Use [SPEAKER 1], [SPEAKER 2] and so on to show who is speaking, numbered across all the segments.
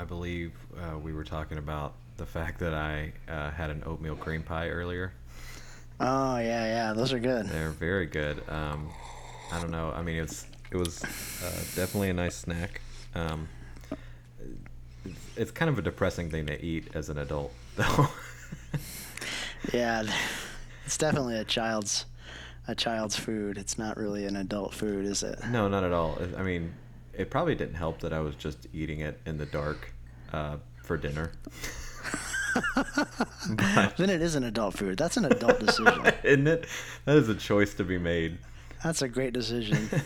[SPEAKER 1] I believe uh, we were talking about the fact that I uh, had an oatmeal cream pie earlier.
[SPEAKER 2] Oh yeah, yeah, those are good.
[SPEAKER 1] They're very good. Um, I don't know. I mean, it's it was uh, definitely a nice snack. Um, it's, it's kind of a depressing thing to eat as an adult, though.
[SPEAKER 2] Yeah, it's definitely a child's a child's food. It's not really an adult food, is it?
[SPEAKER 1] no, not at all. I mean, it probably didn't help that I was just eating it in the dark uh, for dinner. but,
[SPEAKER 2] Then it is an adult food. That's an adult decision.
[SPEAKER 1] isn't it? That is a choice to be made.
[SPEAKER 2] That's a great decision.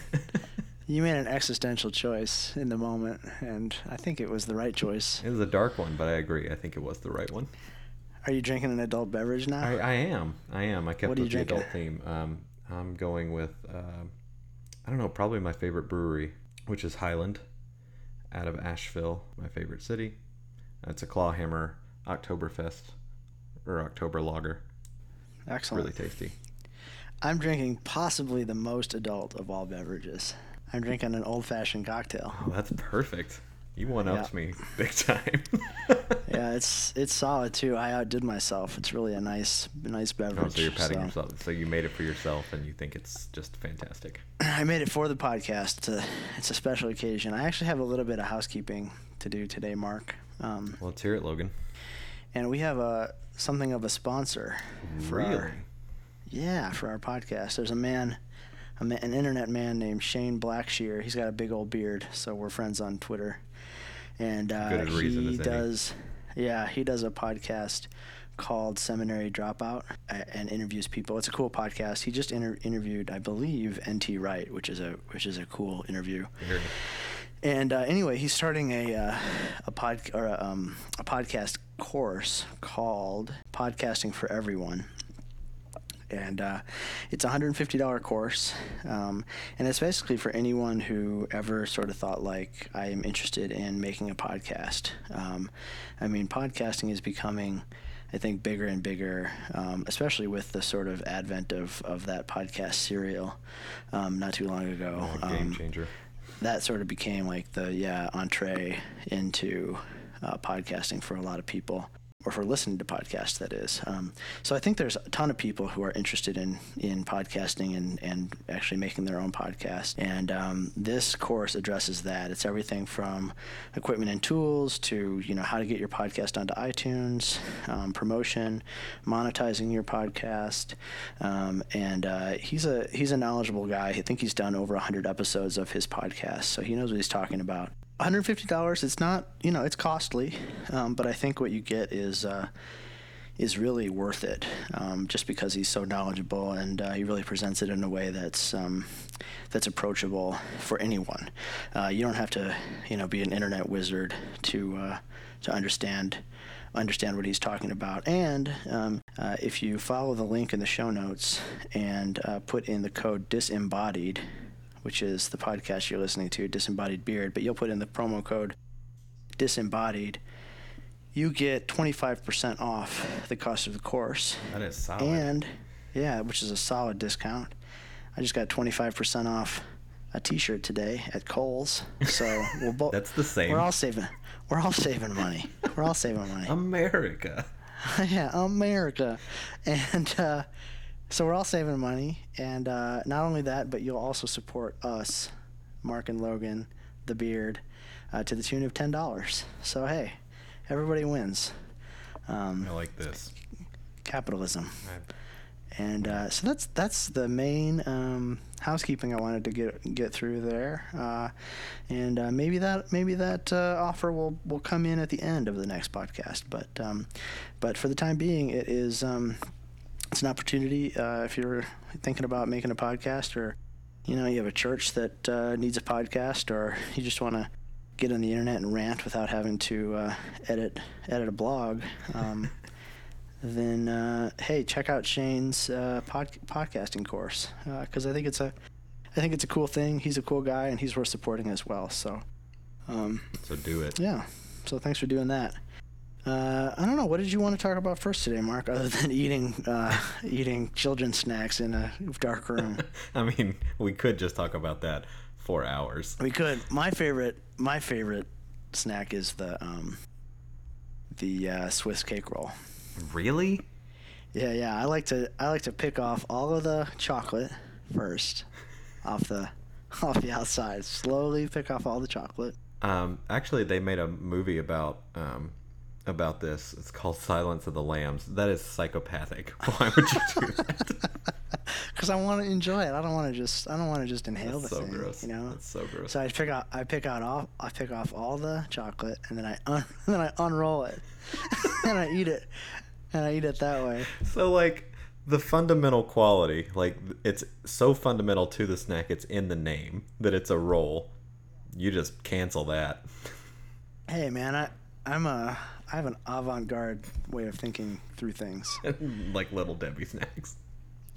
[SPEAKER 2] You made an existential choice in the moment, and I think it was the right choice.
[SPEAKER 1] It was a dark one, but I agree. I think it was the right one.
[SPEAKER 2] Are you drinking an adult beverage now?
[SPEAKER 1] I, I am. I am. I kept
[SPEAKER 2] What
[SPEAKER 1] with the adult theme. Um, I'm going with, uh, I don't know, probably my favorite brewery, which is Highland, out of Asheville, my favorite city. It's a Clawhammer Oktoberfest or October Lager.
[SPEAKER 2] Excellent.
[SPEAKER 1] Really tasty.
[SPEAKER 2] I'm drinking possibly the most adult of all beverages. I'm drinking an old fashioned cocktail.
[SPEAKER 1] Oh, that's perfect. You one ups
[SPEAKER 2] Yeah.
[SPEAKER 1] me big time.
[SPEAKER 2] Yeah, it's it's solid too. I outdid myself. It's really a nice nice beverage.
[SPEAKER 1] oh, so you're patting
[SPEAKER 2] so-
[SPEAKER 1] yourself. So you made it for yourself, and you think it's just fantastic.
[SPEAKER 2] I made it for the podcast. It's a, it's a special occasion. I actually have a little bit of housekeeping to do today, Mark. Um,
[SPEAKER 1] Well, let's hear it, Logan.
[SPEAKER 2] and we have a something of a sponsor. For
[SPEAKER 1] Really?
[SPEAKER 2] Our, yeah, for our podcast. There's a man, a man, an internet man named Shane Blackshear. He's got a big old beard, so we're friends on Twitter. And uh, he
[SPEAKER 1] as any.
[SPEAKER 2] does, yeah, he does a podcast called Seminary Dropout uh, and interviews people. It's a cool podcast. He just inter- interviewed, I believe, N.T. Wright, which is a which is a cool interview. And uh, anyway, he's starting a uh, a pod or a, um, a podcast course called Podcasting for Everyone. And uh, it's a $150 course. Um, and it's basically for anyone who ever sort of thought, like, I am interested in making a podcast. Um, I mean, podcasting is becoming, I think, bigger and bigger, um, especially with the sort of advent of, of that podcast serial um, not too long ago.
[SPEAKER 1] a game
[SPEAKER 2] Um,
[SPEAKER 1] changer.
[SPEAKER 2] that sort of became like the yeah entree into uh, podcasting for a lot of people or for listening to podcasts that is. Um, so i think there's a ton of people who are interested in in podcasting and and actually making their own podcast. And um, this course addresses that. It's everything from equipment and tools to you know how to get your podcast onto itunes um, promotion monetizing your podcast. Um, and uh, he's a he's a knowledgeable guy. I think he's done over 100 episodes of his podcast so he knows what he's talking about $150 it's not you know it's costly um, but i think what you get is uh, is really worth it um, just because he's so knowledgeable and uh, he really presents it in a way that's um, that's approachable for anyone. Uh, you don't have to you know be an internet wizard to uh, to understand understand what he's talking about. And um, uh, if you follow the link in the show notes and uh, put in the code disembodied, which is the podcast you're listening to, disembodied beard, but you'll put in the promo code disembodied you get 25% off the cost of the course.
[SPEAKER 1] That is solid.
[SPEAKER 2] And, yeah, which is a solid discount. I just got 25% off a T-shirt today at Kohl's, so we'll both.
[SPEAKER 1] That's the same.
[SPEAKER 2] We're all saving. We're all saving money. We're all saving money.
[SPEAKER 1] America.
[SPEAKER 2] yeah, America, and uh, so we're all saving money. And uh, not only that, but you'll also support us, Mark and Logan, the Beard, uh, to the tune of ten dollars. So hey, everybody wins. Um,
[SPEAKER 1] I like this.
[SPEAKER 2] capitalism. And uh, so that's that's the main um, housekeeping I wanted to get get through there, uh, and uh, maybe that maybe that uh, offer will, will come in at the end of the next podcast. But um, but for the time being, it is um, it's an opportunity uh, if you're thinking about making a podcast, or you know you have a church that uh, needs a podcast, or you just want to get on the internet and rant without having to uh, edit edit a blog. Um, then uh, hey, check out Shane's uh, pod- podcasting course because I think it's a, I think it's a cool thing. He's a cool guy and he's worth supporting as well. So, um,
[SPEAKER 1] So do it.
[SPEAKER 2] yeah. So thanks for doing that. Uh, I don't know. What did you want to talk about first today, Mark? Other than eating uh, eating children's snacks in a dark room.
[SPEAKER 1] I mean, we could just talk about that for hours.
[SPEAKER 2] We could. My favorite, my favorite snack is the um, the uh, Swiss cake roll.
[SPEAKER 1] Really?
[SPEAKER 2] Yeah, yeah. I like to I like to pick off all of the chocolate first, off the off the outside. Slowly pick off all the chocolate.
[SPEAKER 1] Um, actually, they made a movie about um, about this. It's called Silence of the Lambs. That is psychopathic. Why would you do that?
[SPEAKER 2] Because I want to enjoy it. I don't want to just I don't want to just inhale
[SPEAKER 1] That's
[SPEAKER 2] the
[SPEAKER 1] so
[SPEAKER 2] thing.
[SPEAKER 1] gross.
[SPEAKER 2] You know.
[SPEAKER 1] That's so gross.
[SPEAKER 2] So I pick out I pick out off I pick off all the chocolate and then I un, then I unroll it and I eat it and I eat it that way.
[SPEAKER 1] So like the fundamental quality, like it's so fundamental to the snack, it's in the name that it's a roll. You just cancel that.
[SPEAKER 2] Hey man, I I'm a I have an avant-garde way of thinking through things.
[SPEAKER 1] like little Debbie snacks.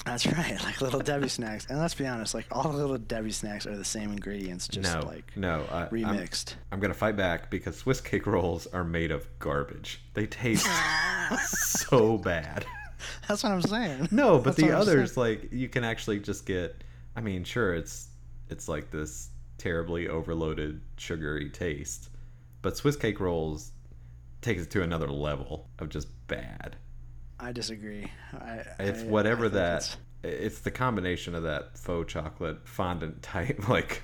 [SPEAKER 2] That's right, like little Debbie snacks. And let's be honest, like all the little Debbie snacks are the same ingredients, just
[SPEAKER 1] no,
[SPEAKER 2] like
[SPEAKER 1] no, I'm-
[SPEAKER 2] remixed.
[SPEAKER 1] I'm, gonna fight back because Swiss cake rolls are made of garbage. They taste so bad.
[SPEAKER 2] That's what I'm saying.
[SPEAKER 1] No, but
[SPEAKER 2] That's
[SPEAKER 1] the others, like you can actually just get. I mean, sure, it's it's like this terribly overloaded sugary taste, but Swiss cake rolls takes it to another level of just bad.
[SPEAKER 2] I disagree. I,
[SPEAKER 1] It's
[SPEAKER 2] I- I
[SPEAKER 1] whatever
[SPEAKER 2] think
[SPEAKER 1] that.
[SPEAKER 2] it's-
[SPEAKER 1] It's the combination of that faux chocolate fondant type like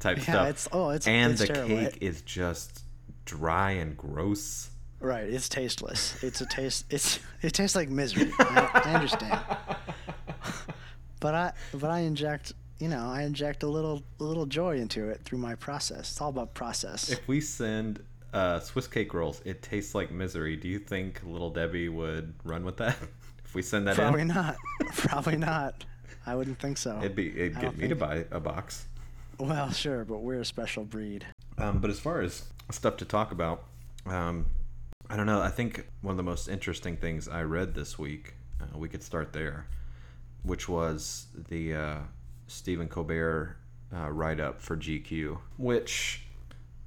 [SPEAKER 1] type
[SPEAKER 2] Yeah,
[SPEAKER 1] stuff,
[SPEAKER 2] it's oh, it's
[SPEAKER 1] and
[SPEAKER 2] it's
[SPEAKER 1] the
[SPEAKER 2] terrible.
[SPEAKER 1] cake is just dry and gross.
[SPEAKER 2] Right, it's tasteless. It's a taste. It's it tastes like misery. I, I understand, but I but I inject you know I inject a little a little joy into it through my process. It's all about process.
[SPEAKER 1] If we send uh, Swiss cake rolls, it tastes like misery. Do you think Little Debbie would run with that? if we send that out?
[SPEAKER 2] Probably
[SPEAKER 1] in,
[SPEAKER 2] not. Probably not. I wouldn't think so.
[SPEAKER 1] it'd be it'd get me to buy a box.
[SPEAKER 2] Well, sure, but we're a special breed.
[SPEAKER 1] Um, but as far as stuff to talk about, um, I don't know. I think one of the most interesting things I read this week, uh, we could start there, which was the uh, Stephen Colbert uh, write up for GQ, which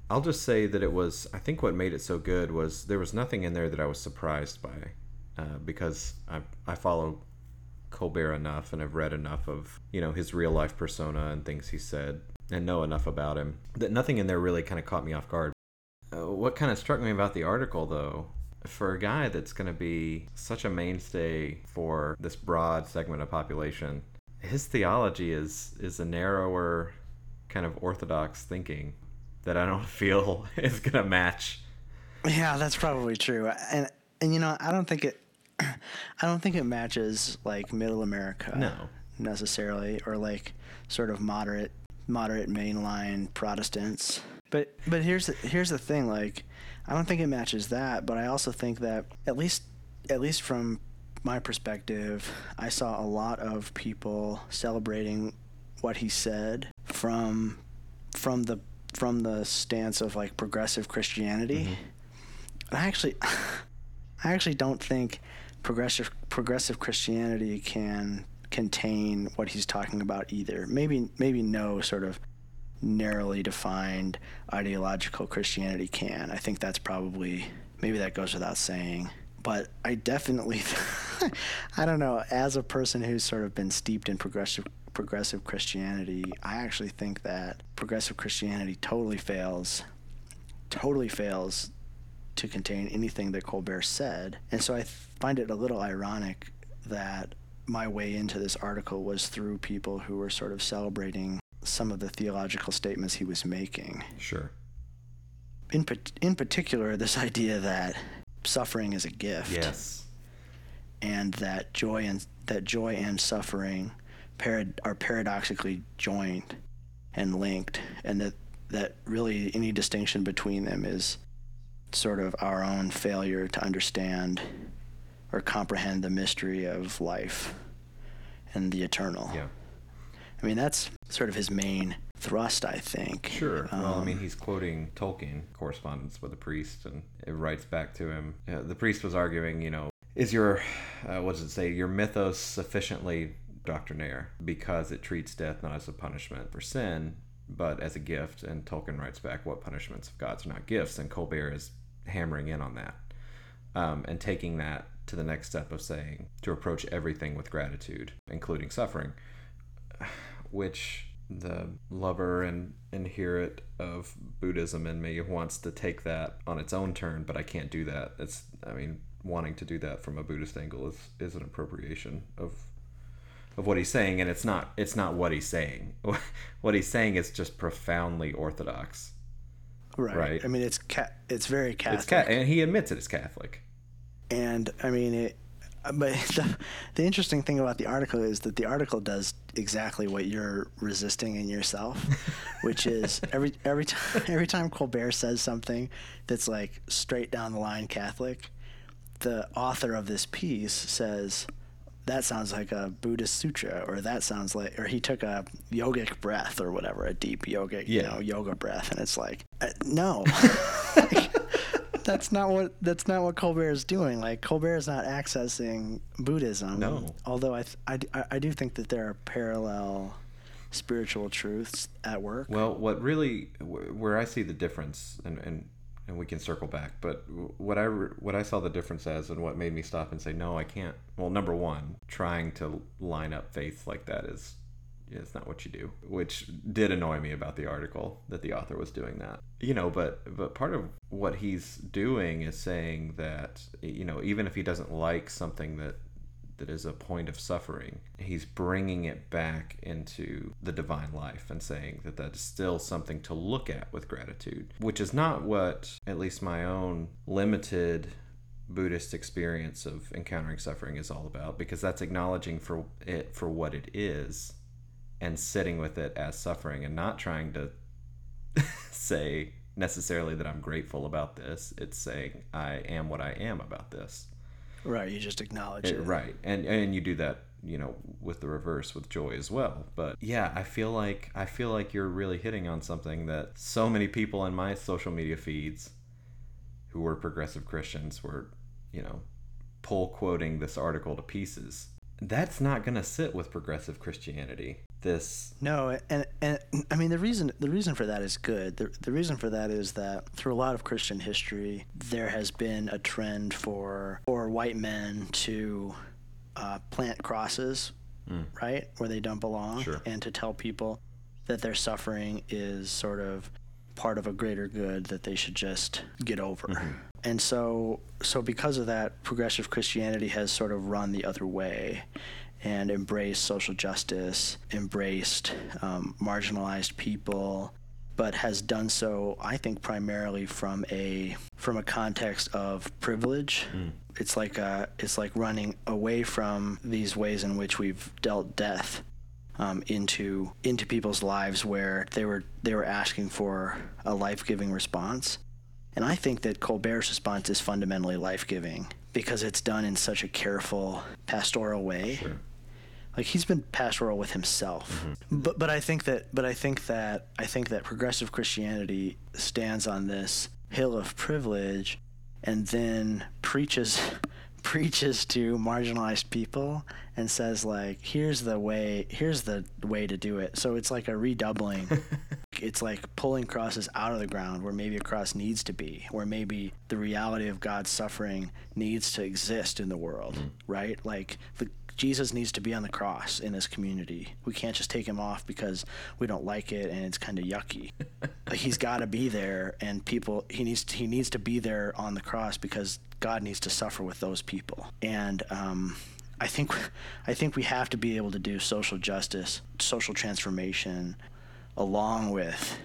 [SPEAKER 1] I'll just say that it was, I think what made it so good was there was nothing in there that I was surprised by uh, because I, I follow Colbert enough and I've read enough of, you know, his real life persona and things he said and know enough about him that nothing in there really kind of caught me off guard. Uh, what kind of struck me about the article, though, for a guy that's going to be such a mainstay for this broad segment of population, his theology is is a narrower kind of orthodox thinking that I don't feel is going to match.
[SPEAKER 2] Yeah, that's probably true. And and you know, I don't think it I don't think it matches like middle America
[SPEAKER 1] No.
[SPEAKER 2] necessarily or like sort of moderate moderate mainline Protestants. But but here's the, here's the thing like I don't think it matches that, but I also think that at least at least from my perspective, I saw a lot of people celebrating what he said from from the from the stance of like progressive Christianity. Mm-hmm. I actually I actually don't think progressive progressive Christianity can contain what he's talking about either. Maybe maybe no sort of narrowly defined ideological Christianity can. I think that's probably maybe that goes without saying. But I definitely I don't know, as a person who's sort of been steeped in progressive progressive Christianity, I actually think that progressive Christianity totally fails totally fails to contain anything that Colbert said. And so I find it a little ironic that my way into this article was through people who were sort of celebrating some of the theological statements he was making.
[SPEAKER 1] Sure.
[SPEAKER 2] In, in particular, this idea that suffering is a gift
[SPEAKER 1] Yes.
[SPEAKER 2] and that joy and that joy and suffering parad- are paradoxically joined and linked, and that that really any distinction between them is sort of our own failure to understand or comprehend the mystery of life and the eternal.
[SPEAKER 1] Yeah.
[SPEAKER 2] I mean, that's sort of his main thrust, I think.
[SPEAKER 1] Sure. well, I
[SPEAKER 2] Um,
[SPEAKER 1] mean, he's quoting Tolkien correspondence with a priest, and it writes back to him. Uh, the priest was arguing, you know, is your, uh, what does it say, your mythos sufficiently doctrinaire because it treats death not as a punishment for sin, but as a gift? And Tolkien writes back, what punishments of gods are not gifts? And Colbert is hammering in on that um, and taking that to the next step of saying to approach everything with gratitude, including suffering, which the lover and inherit of Buddhism in me wants to take that on its own turn, but I can't do that. It's I mean, wanting to do that from a Buddhist angle is, is an appropriation of of what he's saying, and it's not it's not what he's saying. what he's saying is just profoundly orthodox.
[SPEAKER 2] Right.
[SPEAKER 1] Right.
[SPEAKER 2] I mean, it's ca- it's very Catholic.
[SPEAKER 1] It's ca- and he admits it is Catholic.
[SPEAKER 2] and I mean it. But the, the interesting thing about the article is that the article does exactly what you're resisting in yourself, which is every every time every time Colbert says something that's like straight down the line Catholic, the author of this piece says that sounds like a Buddhist sutra, or that sounds like, or he took a yogic breath or whatever, a deep yogic, you know, yoga breath, and it's like, uh, no, that's not what that's not what Colbert is doing. Like Colbert is not accessing Buddhism.
[SPEAKER 1] No.
[SPEAKER 2] Although I, th- I, d- I- I do think that there are parallel spiritual truths at work.
[SPEAKER 1] Well, what really where I see the difference, and and, and we can circle back, but what I what I saw the difference as, and what made me stop and say no, I can't. Well, number one, trying to line up faith like that is is not what you do, which did annoy me about the article that the author was doing that. You know, but but part of what he's doing is saying that you know even if he doesn't like something that that is a point of suffering. He's bringing it back into the divine life and saying that that is still something to look at with gratitude, which is not what, at least my own limited Buddhist experience of encountering suffering is all about, because that's acknowledging for it for what it is and sitting with it as suffering and not trying to say necessarily that I'm grateful about this. It's saying I am what I am about this.
[SPEAKER 2] Right. You just acknowledge
[SPEAKER 1] It-
[SPEAKER 2] it.
[SPEAKER 1] right and and you do that you know with the reverse with joy as well but yeah i feel like i feel like you're really hitting on something that so many people in my social media feeds who were progressive christians were you know pull quoting this article to pieces that's not going to sit with progressive christianity this
[SPEAKER 2] No, and and I mean the reason the reason for that is good. The the reason for that is that through a lot of Christian history, there has been a trend for for white men to uh, plant crosses, right, where they don't belong,
[SPEAKER 1] Sure.
[SPEAKER 2] and to tell people that their suffering is sort of part of a greater good that they should just get over. And so so because of that, progressive Christianity has sort of run the other way and embraced social justice, embraced um, marginalized people, but has done so, I think, primarily from a from a context of privilege. It's like uh it's like running away from these ways in which we've dealt death um, into into people's lives where they were they were asking for a life giving response. And I think that Colbert's response is fundamentally life giving because it's done in such a careful pastoral way. Like he's been pastoral with himself. Mm-hmm. But but I think that but I think that I think that progressive Christianity stands on this hill of privilege and then preaches preaches to marginalized people and says like here's the way here's the way to do it. So it's like a redoubling. It's like pulling crosses out of the ground where maybe a cross needs to be where maybe the reality of god's suffering needs to exist in the world mm-hmm. right? Like the Jesus needs to be on the cross in this community. We can't just take him off because we don't like it and it's kind of yucky. like he's got to be there, and people he needs to, he needs to be there on the cross because God needs to suffer with those people. And um, I think I think we have to be able to do social justice, social transformation, along with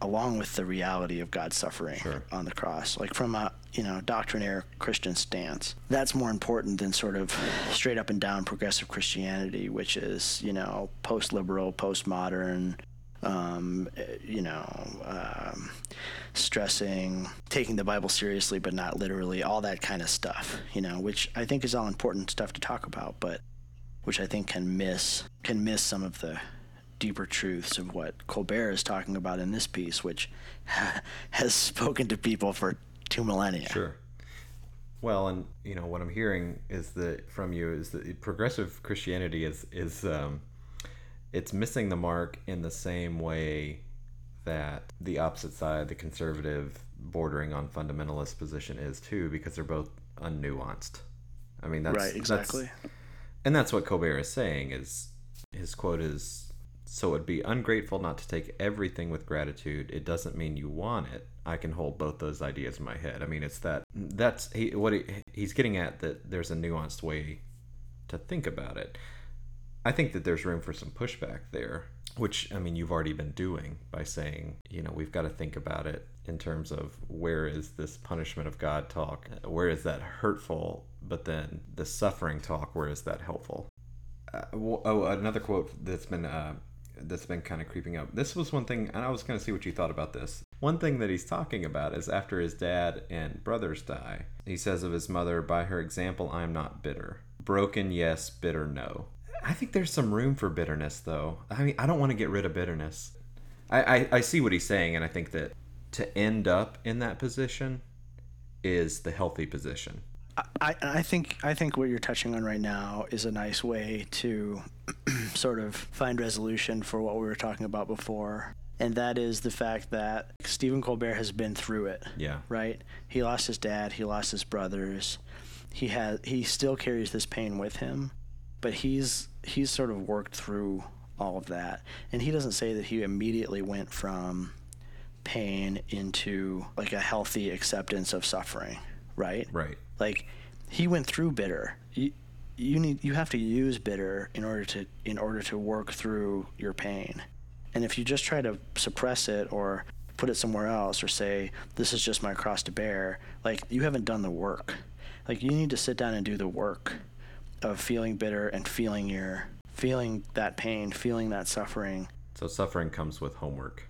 [SPEAKER 2] along with the reality of God's suffering
[SPEAKER 1] Sure.
[SPEAKER 2] on the cross, like from a you know doctrinaire Christian stance. That's more important than sort of straight up and down progressive Christianity, which is you know post liberal, postmodern. Um, eh, you know, um, stressing taking the Bible seriously but not literally, all that kind of stuff. You know, which I think is all important stuff to talk about, but which I think can miss can miss some of the deeper truths of what Colbert is talking about in this piece, which has spoken to people for two millennia.
[SPEAKER 1] Sure. Well, and you know what I'm hearing is that from you is that progressive Christianity is is um, it's missing the mark in the same way that the opposite side, the conservative, bordering on fundamentalist position is too, because they're both unnuanced. I mean, that's
[SPEAKER 2] right,
[SPEAKER 1] that's-
[SPEAKER 2] exactly.
[SPEAKER 1] and that's what Colbert is saying. Is his quote is So it'd be ungrateful not to take everything with gratitude. It doesn't mean you want it. I can hold both those ideas in my head. I mean, it's that that's he, what he, he's getting at that there's a nuanced way to think about it. I think that there's room for some pushback there, which I mean you've already been doing by saying, you know, we've got to think about it in terms of where is this punishment of God talk? Where is that hurtful? But then the suffering talk, where is that helpful? Uh, oh, another quote that's been uh, that's been kind of creeping up. This was one thing, and I was going to see what you thought about this. One thing that he's talking about is after his dad and brothers die, he says of his mother, "By her example, I am not bitter. Broken, yes. Bitter, no." I think there's some room for bitterness, though. I mean, I don't want to get rid of bitterness. I, I, I see what he's saying, and I think that to end up in that position is the healthy position.
[SPEAKER 2] I, I think I think what you're touching on right now is a nice way to sort of find resolution for what we were talking about before. And that is the fact that Stephen Colbert has been through it.
[SPEAKER 1] Yeah.
[SPEAKER 2] Right? He lost his dad, he lost his brothers. He has he still carries this pain with him, but he's he's sort of worked through all of that. And he doesn't say that he immediately went from pain into like a healthy acceptance of suffering, right?
[SPEAKER 1] Right.
[SPEAKER 2] Like he went through bitter. You, you need you have to use bitter in order to in order to work through your pain. And if you just try to suppress it or put it somewhere else or say this is just my cross to bear, like you haven't done the work. Like you need to sit down and do the work of feeling bitter and feeling your feeling that pain, feeling that suffering.
[SPEAKER 1] So suffering comes with homework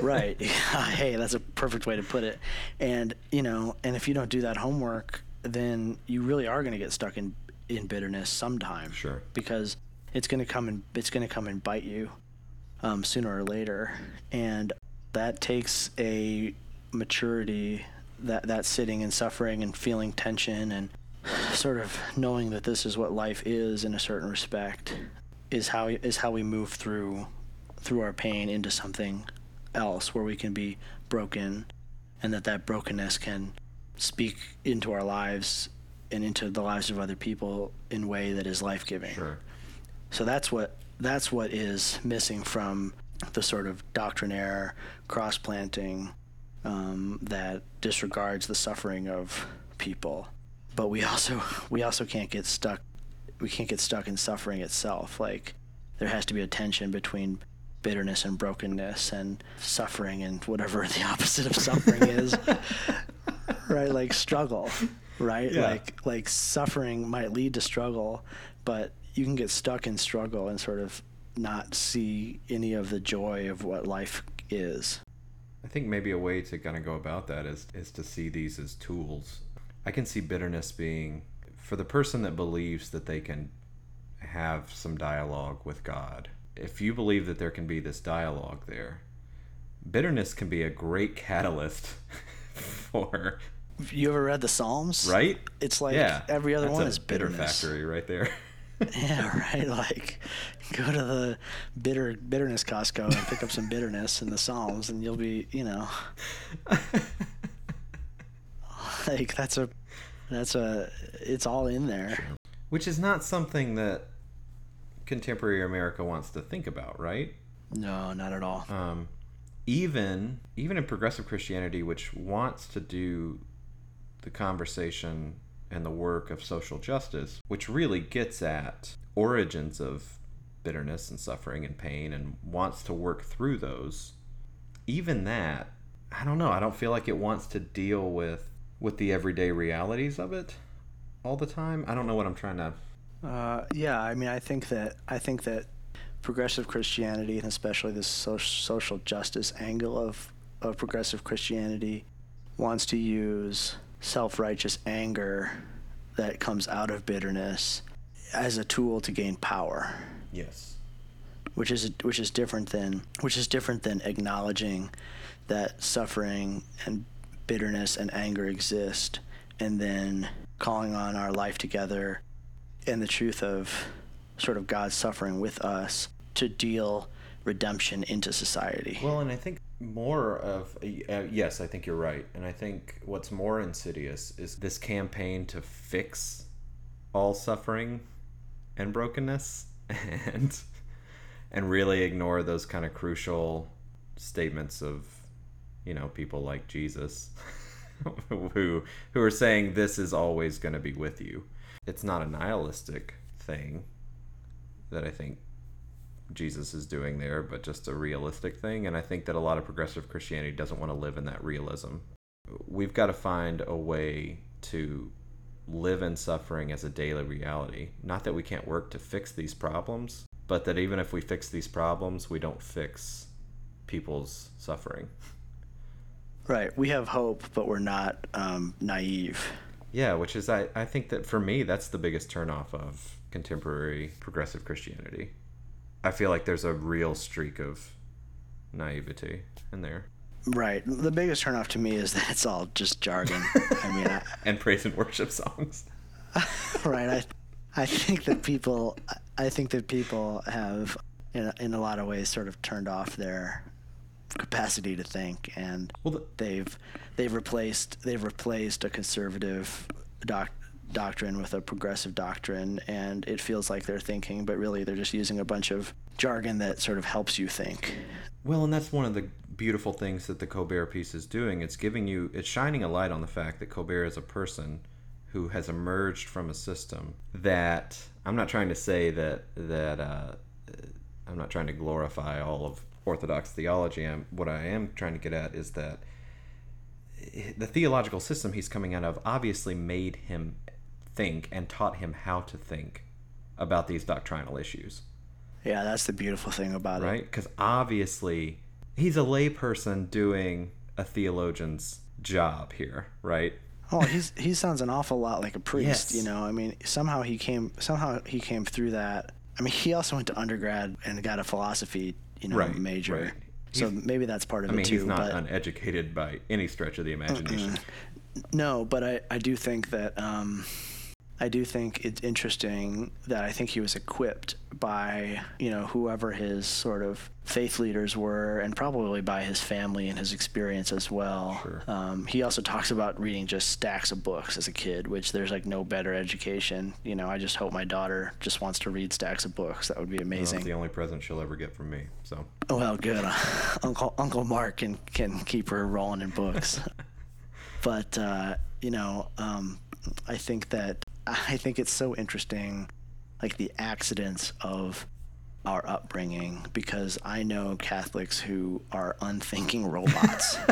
[SPEAKER 2] right. hey, that's a perfect way to put it. And you know, and if you don't do that homework, then you really are going to get stuck in in bitterness sometime.
[SPEAKER 1] Sure.
[SPEAKER 2] Because it's going to come and it's going to come and bite you um, sooner or later, and that takes a maturity that that sitting and suffering and feeling tension and sort of knowing that this is what life is in a certain respect is how is how we move through through our pain into something else where we can be broken and that that brokenness can speak into our lives and into the lives of other people in a way that is life-giving.
[SPEAKER 1] Sure.
[SPEAKER 2] So that's what that's what is missing from the sort of doctrinaire cross-planting um, that disregards the suffering of people. But we also we also can't get stuck we can't get stuck in suffering itself. Like there has to be a tension between bitterness and brokenness and suffering and whatever the opposite of suffering is right? Like struggle right?
[SPEAKER 1] Yeah.
[SPEAKER 2] like like suffering might lead to struggle but you can get stuck in struggle and sort of not see any of the joy of what life is.
[SPEAKER 1] I think maybe a way to kind of go about that is is to see these as tools. I can see bitterness being for the person that believes that they can have some dialogue with god if you believe that there can be this dialogue there, bitterness can be a great catalyst for.
[SPEAKER 2] You ever read the Psalms?
[SPEAKER 1] Right.
[SPEAKER 2] It's like
[SPEAKER 1] yeah.
[SPEAKER 2] every other one
[SPEAKER 1] a
[SPEAKER 2] is
[SPEAKER 1] bitter
[SPEAKER 2] bitterness.
[SPEAKER 1] factory right there.
[SPEAKER 2] yeah, right. Like, go to the bitter bitterness Costco and pick up some bitterness in the Psalms, and you'll be, you know, like that's a, that's a, it's all in there.
[SPEAKER 1] Which is not something that contemporary America wants to think about, right?
[SPEAKER 2] No, not at all.
[SPEAKER 1] Um, even even in progressive Christianity, which wants to do the conversation and the work of social justice, which really gets at origins of bitterness and suffering and pain and wants to work through those, even that, I don't know, I don't feel like it wants to deal with with the everyday realities of it all the time. I don't know what I'm trying to
[SPEAKER 2] uh, yeah, I mean, I think that I think that progressive Christianity and especially the so- social justice angle of of progressive Christianity wants to use self-righteous anger that comes out of bitterness as a tool to gain power.
[SPEAKER 1] Yes.
[SPEAKER 2] Which is which is different than which is different than acknowledging that suffering and bitterness and anger exist and then calling on our life together and the truth of sort of God's suffering with us to deal redemption into society.
[SPEAKER 1] Well, and I think more of uh, yes, I think you're right, and I think what's more insidious is this campaign to fix all suffering and brokenness, and and really ignore those kind of crucial statements of you know people like Jesus who who are saying this is always going to be with you. It's not a nihilistic thing that I think Jesus is doing there, but just a realistic thing. And I think that a lot of progressive Christianity doesn't want to live in that realism. We've got to find a way to live in suffering as a daily reality. Not that we can't work to fix these problems, but that even if we fix these problems, we don't fix people's suffering.
[SPEAKER 2] Right. We have hope, but we're not um, naive.
[SPEAKER 1] Yeah, which is, I, I think that for me, that's the biggest turnoff of contemporary progressive Christianity. I feel like there's a real streak of naivety in there.
[SPEAKER 2] Right. The biggest turnoff to me is that it's all just jargon. I mean, I,
[SPEAKER 1] and praise and worship songs.
[SPEAKER 2] right. I, I think that people, I think that people have, in a, in a lot of ways, sort of turned off their capacity to think, and well, the, they've they've replaced they've replaced a conservative doc, doctrine with a progressive doctrine, and it feels like they're thinking, but really they're just using a bunch of jargon that sort of helps you think.
[SPEAKER 1] Well, and that's one of the beautiful things that the Colbert piece is doing. It's giving you, it's shining a light on the fact that Colbert is a person who has emerged from a system that I'm not trying to say that that uh, I'm not trying to glorify all of Orthodox theology. I'm, what I am trying to get at is that the theological system he's coming out of obviously made him think and taught him how to think about these doctrinal issues.
[SPEAKER 2] Yeah, that's the beautiful thing about
[SPEAKER 1] right? it. Right? Because obviously he's a layperson doing a theologian's job here, right?
[SPEAKER 2] Oh, he's he sounds an awful lot like a priest, yes. you know. I mean, somehow he came somehow he came through that. I mean, he also went to undergrad and got a philosophy, you know, right, major. Right. So he's, maybe that's part of
[SPEAKER 1] I
[SPEAKER 2] it
[SPEAKER 1] mean,
[SPEAKER 2] too.
[SPEAKER 1] he's not but, uneducated by any stretch of the imagination.
[SPEAKER 2] Uh-uh. No, but I, I do think that um, I do think it's interesting that I think he was equipped by, you know, whoever his sort of faith leaders were, and probably by his family and his experience as well. Sure. Um, he also talks about reading just stacks of books as a kid, which there's like no better education. You know, I just hope my daughter just wants to read stacks of books. That would be amazing. Well,
[SPEAKER 1] the only present she'll ever get from me. So.
[SPEAKER 2] Oh well, good. Uncle Uncle Mark can can keep her rolling in books. but uh, you know, um, I think that I think it's so interesting, like the accidents of our upbringing, because I know Catholics who are unthinking robots.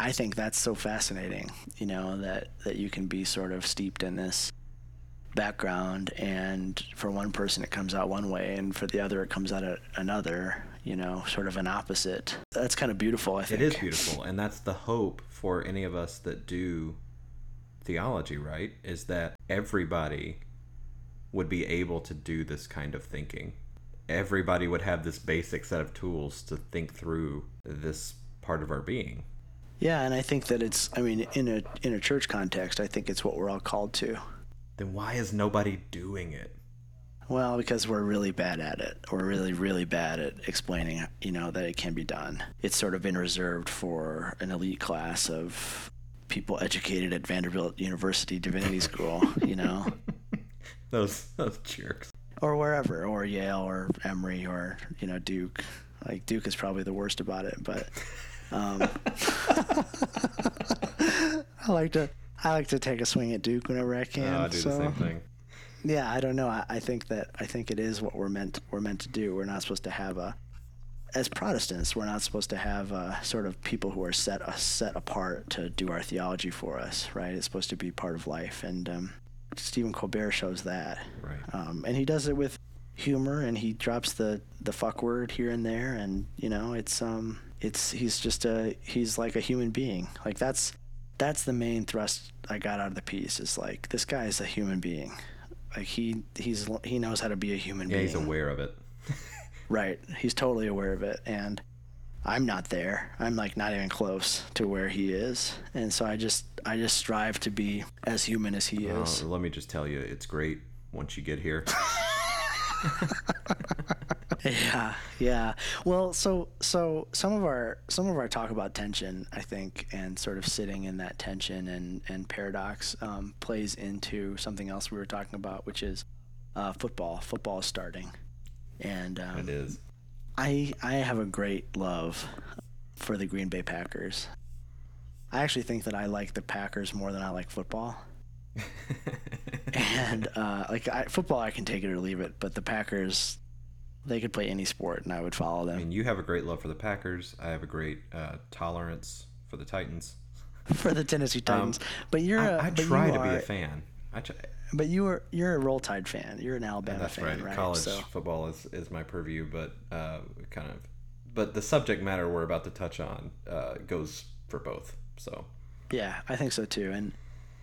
[SPEAKER 2] I think that's so fascinating, you know, that, that you can be sort of steeped in this background and for one person it comes out one way and for the other it comes out another you know sort of an opposite that's kind of beautiful i think
[SPEAKER 1] it is beautiful and that's the hope for any of us that do theology, right? Is that everybody would be able to do this kind of thinking. Everybody would have this basic set of tools to think through this part of our being.
[SPEAKER 2] Yeah, and I think that it's I mean in a in a church context, I think it's what we're all called to.
[SPEAKER 1] Then why is nobody doing it?
[SPEAKER 2] Well, because we're really bad at it. We're really, really bad at explaining, you know, that it can be done. It's sort of been reserved for an elite class of people educated at Vanderbilt University Divinity School, you know.
[SPEAKER 1] those those jerks.
[SPEAKER 2] Or wherever, or Yale, or Emory, or you know Duke. Like Duke is probably the worst about it, but um, I like to I like to take a swing at Duke whenever I can.
[SPEAKER 1] Uh, I do so. the same thing.
[SPEAKER 2] Yeah, I don't know. I, I think that I think it is what we're meant we're meant to do. We're not supposed to have a as Protestants, we're not supposed to have uh, sort of people who are set uh, set apart to do our theology for us, right? It's supposed to be part of life, and um, Stephen Colbert shows that,
[SPEAKER 1] right?
[SPEAKER 2] Um, and he does it with humor, and he drops the the fuck word here and there, and you know, it's um, it's he's just a he's like a human being. Like that's that's the main thrust I got out of the piece. Is like this guy is a human being. Like he he's he knows how to be a human
[SPEAKER 1] yeah,
[SPEAKER 2] being.
[SPEAKER 1] he's aware of it.
[SPEAKER 2] Right. He's totally aware of it. And I'm not there. I'm like not even close to where he is. And so I just I just strive to be as human as he is.
[SPEAKER 1] let me just tell you, it's great once you get here.
[SPEAKER 2] yeah, yeah. Well, so so some of our some of our talk about tension, I think, and sort of sitting in that tension and and paradox um, plays into something else we were talking about, which is uh, football. Football is starting, and um,
[SPEAKER 1] It is.
[SPEAKER 2] I I have a great love for the Green Bay Packers. I actually think that I like the Packers more than I like football. and uh, like I, football, I can take it or leave it, but the Packers, they could play any sport, and I would follow them.
[SPEAKER 1] I mean, you have a great love for the Packers. I have a great uh, tolerance for the Titans.
[SPEAKER 2] for the Tennessee Titans, but you're
[SPEAKER 1] Um, I
[SPEAKER 2] a,
[SPEAKER 1] I try
[SPEAKER 2] you
[SPEAKER 1] to be a fan. I try,
[SPEAKER 2] But you are you're a Roll Tide fan. You're an Alabama
[SPEAKER 1] that's
[SPEAKER 2] fan,
[SPEAKER 1] right.
[SPEAKER 2] right?
[SPEAKER 1] College
[SPEAKER 2] So
[SPEAKER 1] football is, is my purview, but uh, kind of. But the subject matter we're about to touch on uh, goes for both. So
[SPEAKER 2] yeah, I think so too. And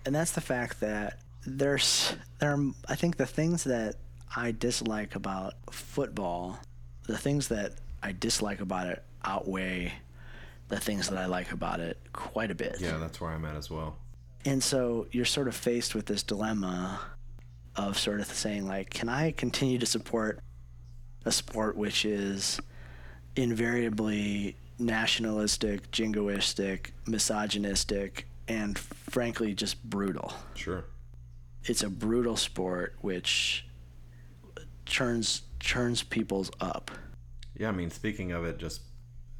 [SPEAKER 2] and that's the fact that there's there are, I think the things that I dislike about football, the things that I dislike about it outweigh the things that I like about it quite a bit.
[SPEAKER 1] yeah, that's where I'm at as well.
[SPEAKER 2] And so you're sort of faced with this dilemma of sort of saying like, can I continue to support a sport which is invariably nationalistic, jingoistic, misogynistic, and frankly just brutal.
[SPEAKER 1] Sure.
[SPEAKER 2] It's a brutal sport which churns churns people's up.
[SPEAKER 1] Yeah, I mean, speaking of it, just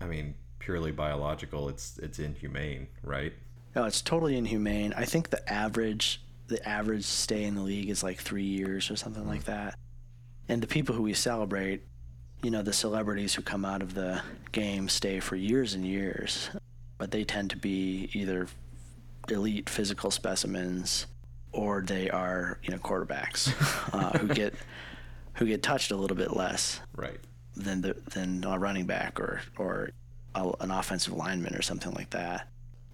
[SPEAKER 1] I mean, purely biological, it's it's inhumane, right?
[SPEAKER 2] No, it's totally inhumane. I think the average the average stay in the league is like three years or something like that. And the people who we celebrate, you know, the celebrities who come out of the game stay for years and years, but they tend to be either elite physical specimens or they are, you know, quarterbacks uh, who get who get touched a little bit less
[SPEAKER 1] Right.
[SPEAKER 2] than the than a running back or or a, an offensive lineman or something like that.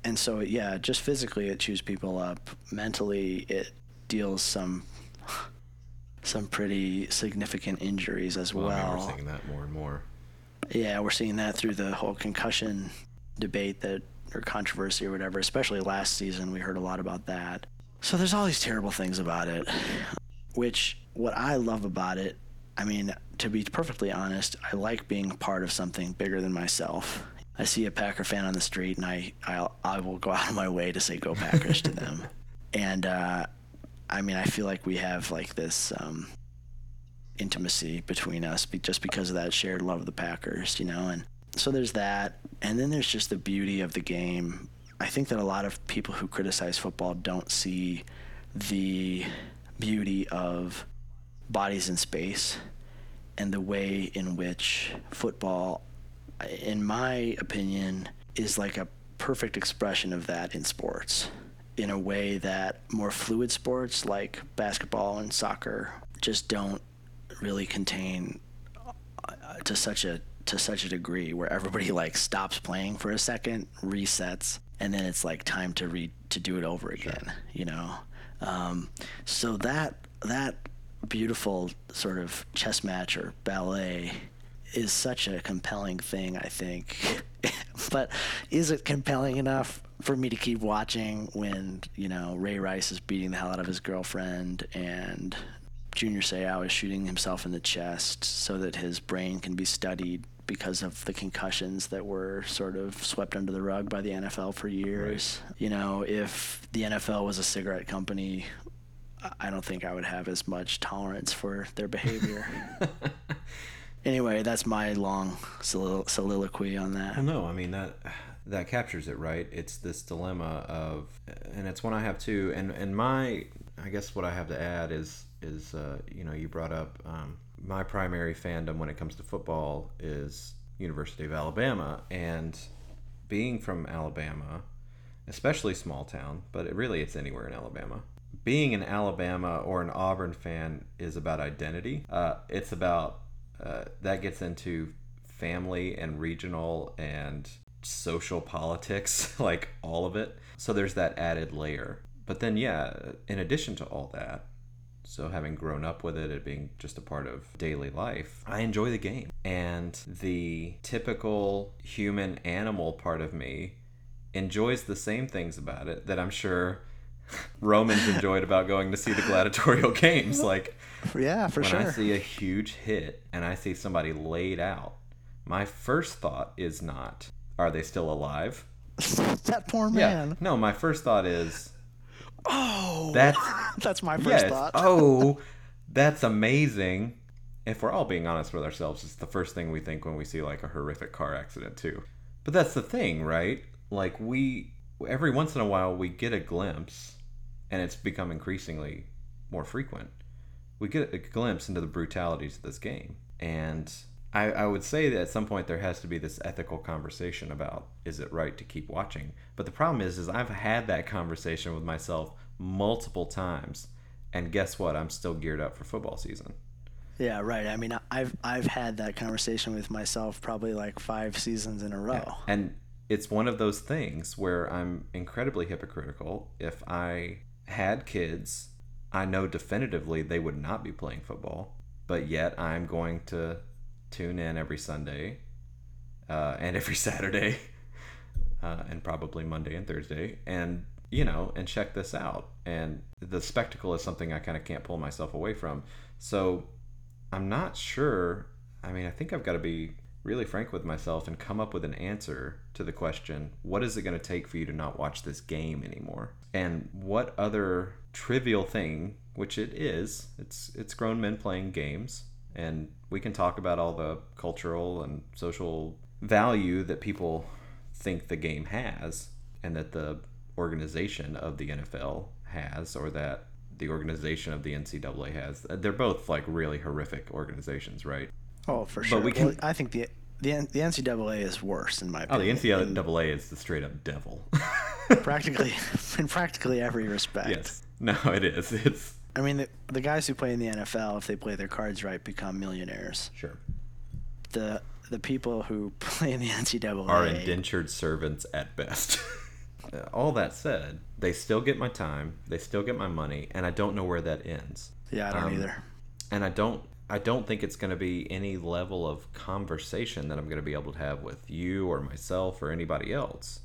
[SPEAKER 2] And so yeah, just physically it chews people up. Mentally it deals some some pretty significant injuries as
[SPEAKER 1] Well,
[SPEAKER 2] well.
[SPEAKER 1] We're seeing that more and more.
[SPEAKER 2] Yeah, we're seeing that through the whole concussion debate that or controversy or whatever. Especially last season, we heard a lot about that. So there's all these terrible things about it, which what I love about it, I mean, to be perfectly honest, I like being part of something bigger than myself. I see a Packer fan on the street, and I I'll, I will go out of my way to say "Go Packers" to them. And uh, I mean, I feel like we have like this um, intimacy between us be, just because of that shared love of the Packers, you know. And so there's that, and then there's just the beauty of the game. I think that a lot of people who criticize football don't see the beauty of bodies in space and the way in which football, in my opinion, is like a perfect expression of that in sports in a way that more fluid sports like basketball and soccer just don't really contain uh, to such a to such a degree where everybody like stops playing for a second, resets, and then it's like time to re to do it over again. You know, um, so that that beautiful sort of chess match or ballet is such a compelling thing, I think. but is it compelling enough for me to keep watching when, you know, Ray Rice is beating the hell out of his girlfriend and Junior Seau is shooting himself in the chest so that his brain can be studied because of the concussions that were sort of swept under the rug by the NFL for years. You know, if the NFL was a cigarette company, I don't think I would have as much tolerance for their behavior. anyway, that's my long solilo- soliloquy on that.
[SPEAKER 1] No, I mean that that captures it, right? It's this dilemma of, and it's one I have too. And and my, I guess what I have to add is is uh, you know you brought up um, my primary fandom when it comes to football is University of Alabama, and being from Alabama, especially small town, but it really it's anywhere in Alabama. Being an Alabama or an Auburn fan is about identity. Uh, it's about uh, that gets into family and regional and social politics, like all of it. So there's that added layer. But then, yeah, in addition to all that, so having grown up with it, it being just a part of daily life, I enjoy the game. And the typical human animal part of me enjoys the same things about it that I'm sure Romans enjoyed about going to see the gladiatorial games. Like,
[SPEAKER 2] Yeah, for
[SPEAKER 1] when
[SPEAKER 2] sure.
[SPEAKER 1] I see a huge hit and I see somebody laid out, my first thought is not, are they still alive?
[SPEAKER 2] that poor man.
[SPEAKER 1] No, my first thought is,
[SPEAKER 2] Oh,
[SPEAKER 1] that's,
[SPEAKER 2] that's my first
[SPEAKER 1] yes,
[SPEAKER 2] thought.
[SPEAKER 1] oh, that's amazing. If we're all being honest with ourselves, it's the first thing we think when we see like a horrific car accident too. But that's the thing, right? Like we every once in a while we get a glimpse and it's become increasingly more frequent. We get a glimpse into the brutalities of this game. And I, I would say that at some point there has to be this ethical conversation about is it right to keep watching? But the problem is is I've had that conversation with myself multiple times and guess what? I'm still geared up for football season.
[SPEAKER 2] Yeah, right. I mean, I've I've had that conversation with myself probably like five seasons in a row. Yeah.
[SPEAKER 1] And it's one of those things where I'm incredibly hypocritical. If I had kids, I know definitively they would not be playing football, but yet I'm going to tune in every Sunday uh, and every Saturday uh, and probably Monday and Thursday and you know and check this out. And the spectacle is something I kind of can't pull myself away from. So I'm not sure I mean I think I've got to be really frank with myself and come up with an answer to the question what is it going to take for you to not watch this game anymore and what other trivial thing which it is it's it's grown men playing games and we can talk about all the cultural and social value that people think the game has and that the organization of the NFL has or that the organization of the NCAA has. They're both like really horrific organizations, right?
[SPEAKER 2] Oh, for sure. But we can, well, I think the the the NCAA is worse in my opinion.
[SPEAKER 1] Oh, the NCAA is the straight up devil.
[SPEAKER 2] practically, in practically every respect.
[SPEAKER 1] Yes. No, it is. It's.
[SPEAKER 2] I mean, the, the guys who play in the NFL, if they play their cards right, become millionaires.
[SPEAKER 1] Sure.
[SPEAKER 2] The the people who play in the NCAA
[SPEAKER 1] are indentured servants at best. All that said, they still get my time, they still get my money, and I don't know where that ends.
[SPEAKER 2] Yeah, I don't um, either.
[SPEAKER 1] And I don't I don't think it's going to be any level of conversation that I'm going to be able to have with you or myself or anybody else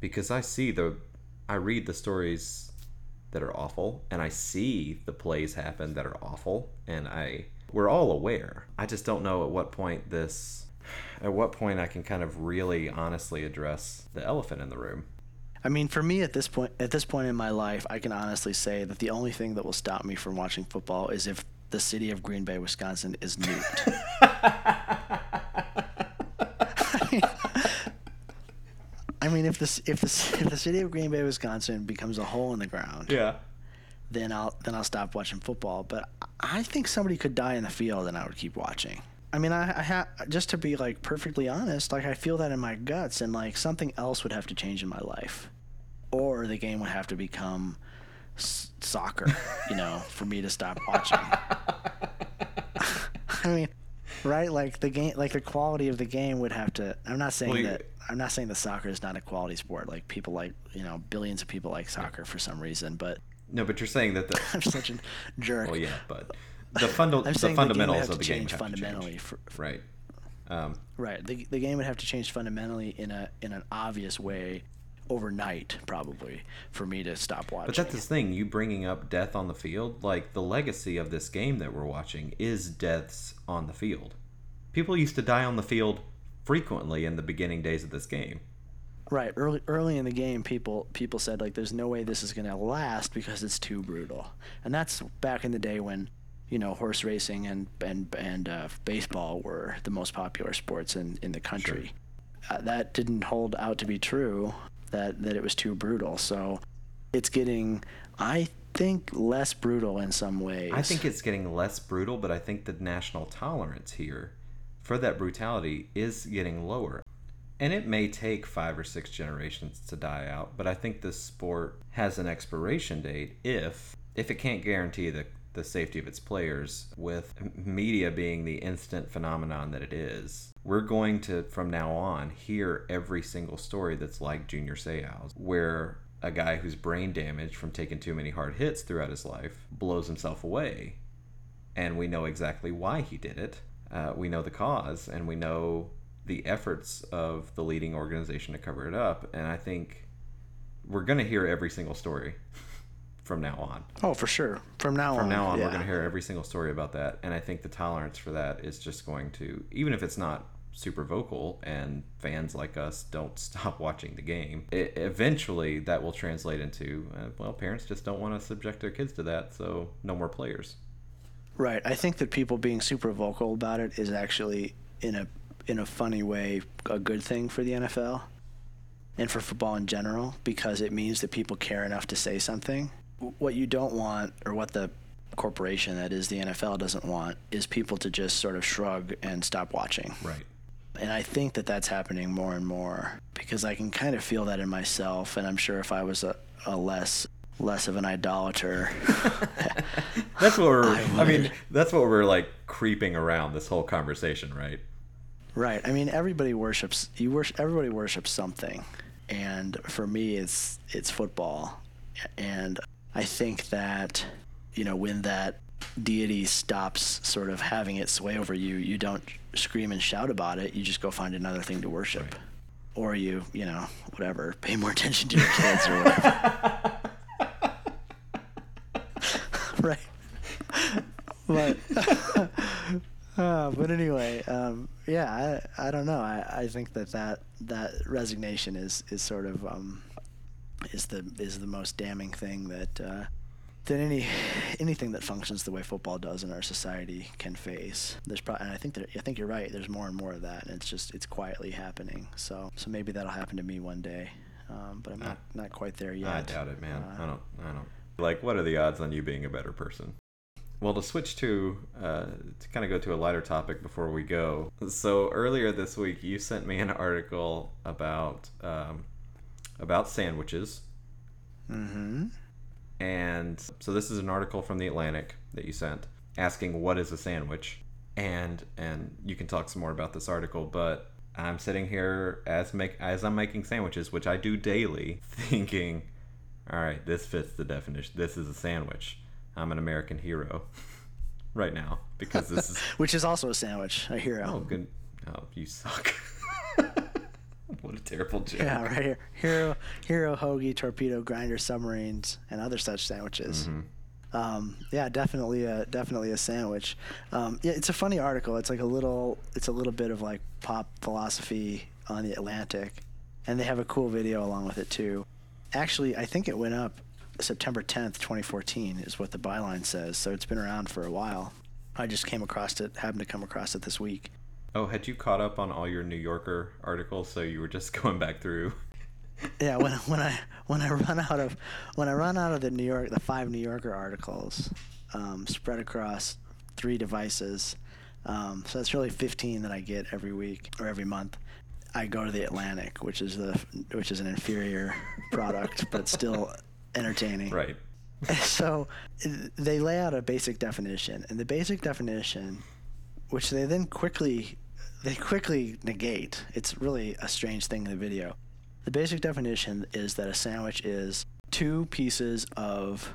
[SPEAKER 1] because I see the I read the stories that are awful and I see the plays happen that are awful and I we're all aware. I just don't know at what point this at what point I can kind of really honestly address the elephant in the room.
[SPEAKER 2] I mean, for me at this point at this point in my life, I can honestly say that the only thing that will stop me from watching football is if the city of Green Bay, Wisconsin is nuked. I mean, if this if the if the city of Green Bay, Wisconsin becomes a hole in the ground,
[SPEAKER 1] yeah,
[SPEAKER 2] then I'll then I'll stop watching football. But I think somebody could die in the field, and I would keep watching. I mean, I, I have just to be like perfectly honest, like I feel that in my guts, and like something else would have to change in my life, or the game would have to become s- soccer, you know, for me to stop watching. I mean, right? Like the game, like the quality of the game would have to. I'm not saying well, that. I'm not saying that soccer is not a quality sport. Like people like, you know, billions of people like soccer for some reason, but.
[SPEAKER 1] No, but you're saying that the.
[SPEAKER 2] I'm such a jerk.
[SPEAKER 1] Well, yeah, but the, funda- the fundamentals the of the game have fundamentally.
[SPEAKER 2] For,
[SPEAKER 1] for, right.
[SPEAKER 2] Um, right. The, the game would have to change fundamentally in a in an obvious way overnight probably for me to stop watching.
[SPEAKER 1] But that's the thing, you bringing up death on the field, like the legacy of this game that we're watching is deaths on the field. People used to die on the field frequently in the beginning days of this game.
[SPEAKER 2] Right, early early in the game, people people said like, "There's no way this is going to last because it's too brutal," and that's back in the day when, you know, horse racing and and and uh, baseball were the most popular sports in in the country. Sure. Uh, that didn't hold out to be true that that it was too brutal. So it's getting, I think, less brutal in some ways.
[SPEAKER 1] I think it's getting less brutal, but I think the national tolerance here for that brutality is getting lower. And it may take five or six generations to die out, but I think this sport has an expiration date if if it can't guarantee the the safety of its players with media being the instant phenomenon that it is we're going to from now on hear every single story that's like junior seau's where a guy who's brain damaged from taking too many hard hits throughout his life blows himself away. And we know exactly why he did it. Uh, we know the cause and we know the efforts of the leading organization to cover it up. And i think we're going to hear every single story from now on.
[SPEAKER 2] Oh, for sure. From now
[SPEAKER 1] from
[SPEAKER 2] on.
[SPEAKER 1] now on,
[SPEAKER 2] yeah.
[SPEAKER 1] we're going to hear every single story about that, and I think the tolerance for that is just going to, even if it's not super vocal and fans like us don't stop watching the game, it, eventually that will translate into, uh, well, parents just don't want to subject their kids to that, so no more players.
[SPEAKER 2] Right. I think that people being super vocal about it is actually in a in a funny way a good thing for the NFL and for football in general because it means that people care enough to say something. What you don't want or what the corporation that is the NFL doesn't want is people to just sort of shrug and stop watching.
[SPEAKER 1] Right.
[SPEAKER 2] And I think that that's happening more and more because I can kind of feel that in myself and I'm sure if I was a, a less less of an idolater.
[SPEAKER 1] that's what we're. I,
[SPEAKER 2] I
[SPEAKER 1] mean, that's what we're like creeping around this whole conversation, right?
[SPEAKER 2] Right. I mean, everybody worships. You worship. Everybody worships something, and for me, it's it's football, and I think that you know when that deity stops sort of having its sway over you, you don't scream and shout about it. You just go find another thing to worship.
[SPEAKER 1] Right.
[SPEAKER 2] Or you, you know, whatever, pay more attention to your kids or whatever. right. But uh, but anyway, um, yeah, I, I don't know. I, I think that, that that resignation is is sort of um, is the is the most damning thing that uh, that any anything that functions the way football does in our society can face. There's probably, and I think that I think you're right. There's more and more of that, and it's just it's quietly happening. So so maybe that'll happen to me one day, um, but I'm not not quite there yet.
[SPEAKER 1] I doubt it, man.
[SPEAKER 2] Uh,
[SPEAKER 1] I don't. I don't. Like, what are the odds on you being a better person? Well, to switch to uh, to kind of go to a lighter topic before we go. So earlier this week, you sent me an article about um, about sandwiches,
[SPEAKER 2] Mm-hmm.
[SPEAKER 1] and so this is an article from the Atlantic that you sent asking what is a sandwich, and and you can talk some more about this article, but. I'm sitting here as make as I'm making sandwiches, which I do daily, thinking, all right, this fits the definition. This is a sandwich. I'm an American hero right now because this is
[SPEAKER 2] Which is also a sandwich, a hero.
[SPEAKER 1] oh good. Oh, you suck. What a terrible joke.
[SPEAKER 2] Yeah, right here. Hero, hero, hoagie, torpedo, grinder, submarines, and other such sandwiches.
[SPEAKER 1] Mm-hmm.
[SPEAKER 2] Um, yeah, definitely a definitely a sandwich. Um, yeah, it's a funny article. It's like a little it's a little bit of like pop philosophy on the Atlantic, and they have a cool video along with it too. Actually, I think it went up September 10th, 2014, is what the byline says. So it's been around for a while. I just came across it, happened to come across it this week.
[SPEAKER 1] Oh, had you caught up on all your New Yorker articles? So you were just going back through.
[SPEAKER 2] yeah, when when I when I run out of when I run out of the New York the five New Yorker articles um, spread across three devices, um, so that's really 15 that I get every week or every month. I go to the Atlantic, which is the which is an inferior product, but still entertaining.
[SPEAKER 1] Right.
[SPEAKER 2] So they lay out a basic definition, and the basic definition, which they then quickly they quickly negate. It's really a strange thing in the video. The basic definition is that a sandwich is two pieces of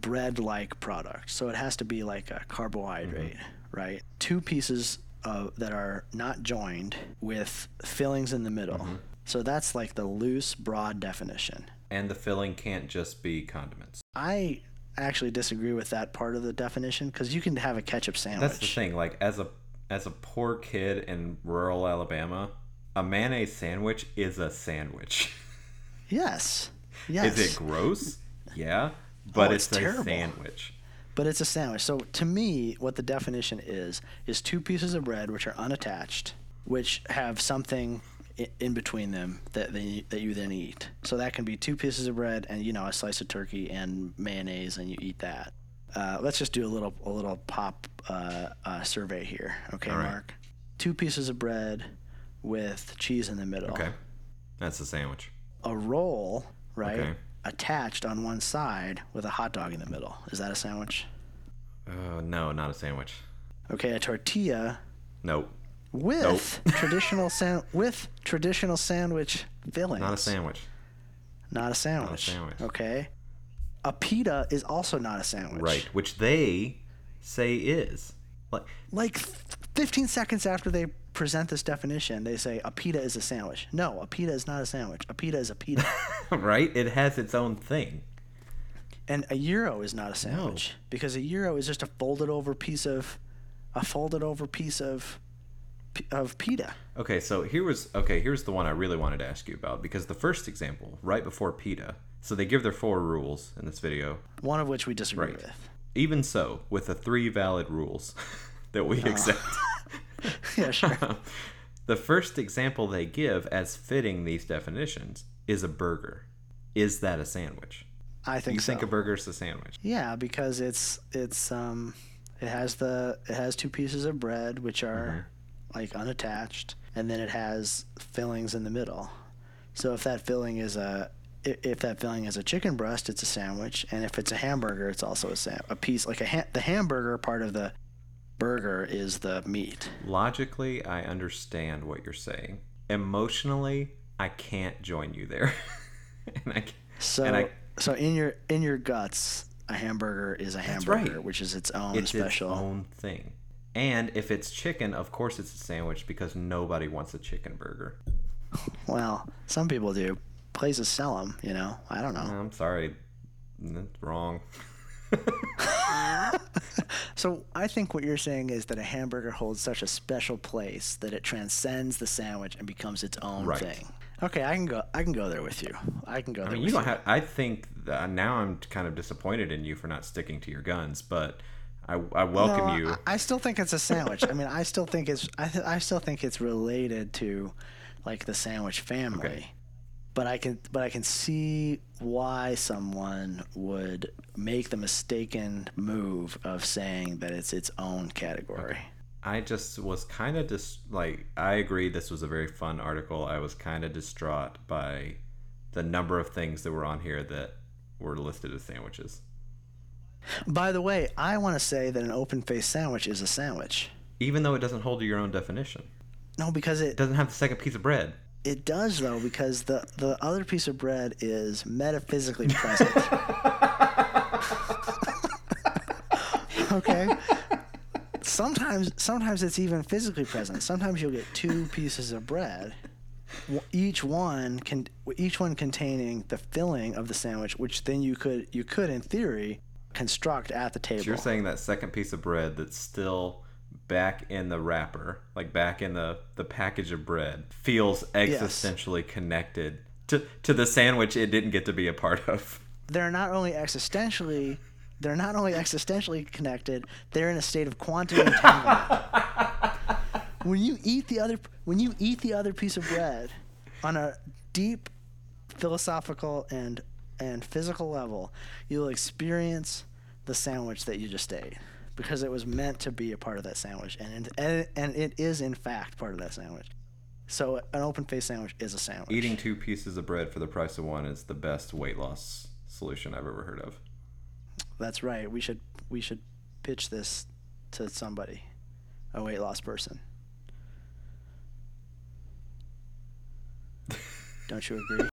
[SPEAKER 2] bread-like product. So it has to be like a carbohydrate, mm-hmm. right? Two pieces of, that are not joined with fillings in the middle. Mm-hmm. So that's like the loose, broad definition.
[SPEAKER 1] And the filling can't just be condiments.
[SPEAKER 2] I actually disagree with that part of the definition because you can have a ketchup sandwich.
[SPEAKER 1] That's the thing. Like as a as a poor kid in rural Alabama, a mayonnaise sandwich is a sandwich.
[SPEAKER 2] Yes. Yes.
[SPEAKER 1] Is it gross? Yeah, but
[SPEAKER 2] Oh,
[SPEAKER 1] it's,
[SPEAKER 2] it's
[SPEAKER 1] a sandwich.
[SPEAKER 2] But it's a sandwich. So to me, what the definition is is two pieces of bread which are unattached, which have something i- in between them that they, that you then eat. So that can be two pieces of bread and you know a slice of turkey and mayonnaise, and you eat that. Uh, let's just do a little a little pop uh, uh, survey here, okay,
[SPEAKER 1] right.
[SPEAKER 2] Mark? Two pieces of bread with cheese in the middle.
[SPEAKER 1] Okay, that's a sandwich.
[SPEAKER 2] A roll, right?
[SPEAKER 1] Okay.
[SPEAKER 2] Attached on one side with a hot dog in the middle. Is that a sandwich?
[SPEAKER 1] Uh, no, not a sandwich.
[SPEAKER 2] Okay, a tortilla
[SPEAKER 1] Nope,
[SPEAKER 2] with traditional san- with traditional sandwich fillings.
[SPEAKER 1] not a sandwich.
[SPEAKER 2] Not a sandwich.
[SPEAKER 1] Not a sandwich.
[SPEAKER 2] Okay. A pita is also not a sandwich.
[SPEAKER 1] Right, which they say is like
[SPEAKER 2] Like 15 seconds after they present this definition, they say a pita is a sandwich. No, a pita is not a sandwich. A pita is a pita.
[SPEAKER 1] right. It has its own thing.
[SPEAKER 2] and a gyro is not a sandwich because a gyro is just a folded over piece of a folded over piece of of pita.
[SPEAKER 1] Okay, so here was okay. Here's the one I really wanted to ask you about because the first example, right before pita, So they give their four rules in this video.
[SPEAKER 2] One of which we disagree
[SPEAKER 1] Right.
[SPEAKER 2] with.
[SPEAKER 1] even so, with the three valid rules that we accept,
[SPEAKER 2] yeah, sure.
[SPEAKER 1] the first example they give as fitting these definitions is a burger. Is that a sandwich?
[SPEAKER 2] I think
[SPEAKER 1] You
[SPEAKER 2] so.
[SPEAKER 1] think a burger's a sandwich?
[SPEAKER 2] Yeah, because it's it's um it has the it has two pieces of bread which are like unattached and then it has fillings in the middle. So if that filling is a if that filling is a chicken breast, it's a sandwich, and if it's a hamburger, it's also a sam- a piece like a ha- the hamburger part of the burger is the meat.
[SPEAKER 1] Logically, I understand what you're saying. Emotionally, I can't join you there. and I,
[SPEAKER 2] So
[SPEAKER 1] and I,
[SPEAKER 2] so in your in your guts, a hamburger is a
[SPEAKER 1] right.
[SPEAKER 2] hamburger, which is its own
[SPEAKER 1] it's
[SPEAKER 2] special.
[SPEAKER 1] its own thing. And if it's chicken, of course it's a sandwich because nobody wants a chicken burger.
[SPEAKER 2] Well, some people do. Places sell them, you know. I don't know.
[SPEAKER 1] I'm sorry, that's wrong.
[SPEAKER 2] So I think what you're saying is that a hamburger holds such a special place that it transcends the sandwich and becomes its own
[SPEAKER 1] Right.
[SPEAKER 2] thing. Okay, I can go. I can go there with you. I can go
[SPEAKER 1] I
[SPEAKER 2] there.
[SPEAKER 1] mean,
[SPEAKER 2] with
[SPEAKER 1] you don't have. I think now I'm kind of disappointed in you for not sticking to your guns, but I, I welcome
[SPEAKER 2] No,
[SPEAKER 1] you.
[SPEAKER 2] I, I still think it's a sandwich. I mean, I still think it's. I, th- I still think it's related to, like the sandwich family.
[SPEAKER 1] Okay.
[SPEAKER 2] But I can. But I can see why someone would make the mistaken move of saying that it's its own category. Okay.
[SPEAKER 1] I just was kind of just like I agree this was a very fun article. I was kind of distraught by the number of things that were on here that were listed as sandwiches.
[SPEAKER 2] By the way, I want to say that an open faced sandwich is a sandwich.
[SPEAKER 1] Even though it doesn't hold to your own definition.
[SPEAKER 2] No, because it
[SPEAKER 1] It doesn't have the second piece of bread.
[SPEAKER 2] it does though because the the other piece of bread is metaphysically present. okay. Sometimes sometimes it's even physically present. Sometimes you'll get two pieces of bread, w- each one can each one containing the filling of the sandwich, which then you could you could in theory construct at the table.
[SPEAKER 1] So you're saying that second piece of bread that's still back in the wrapper, like back in the, the package of bread, feels existentially connected to, to the sandwich it didn't get to be a part of.
[SPEAKER 2] they're not only existentially they're not only existentially connected they're in a state of quantum entanglement when you eat the other when you eat the other piece of bread on a deep philosophical and and physical level you'll experience the sandwich that you just ate because it was meant to be a part of that sandwich and and, and it is in fact part of that sandwich so an open faced sandwich is a sandwich
[SPEAKER 1] Eating two pieces of bread for the price of one is the best weight loss solution I've ever heard of.
[SPEAKER 2] That's right. We should we should pitch this to somebody, a weight loss person. Don't you agree?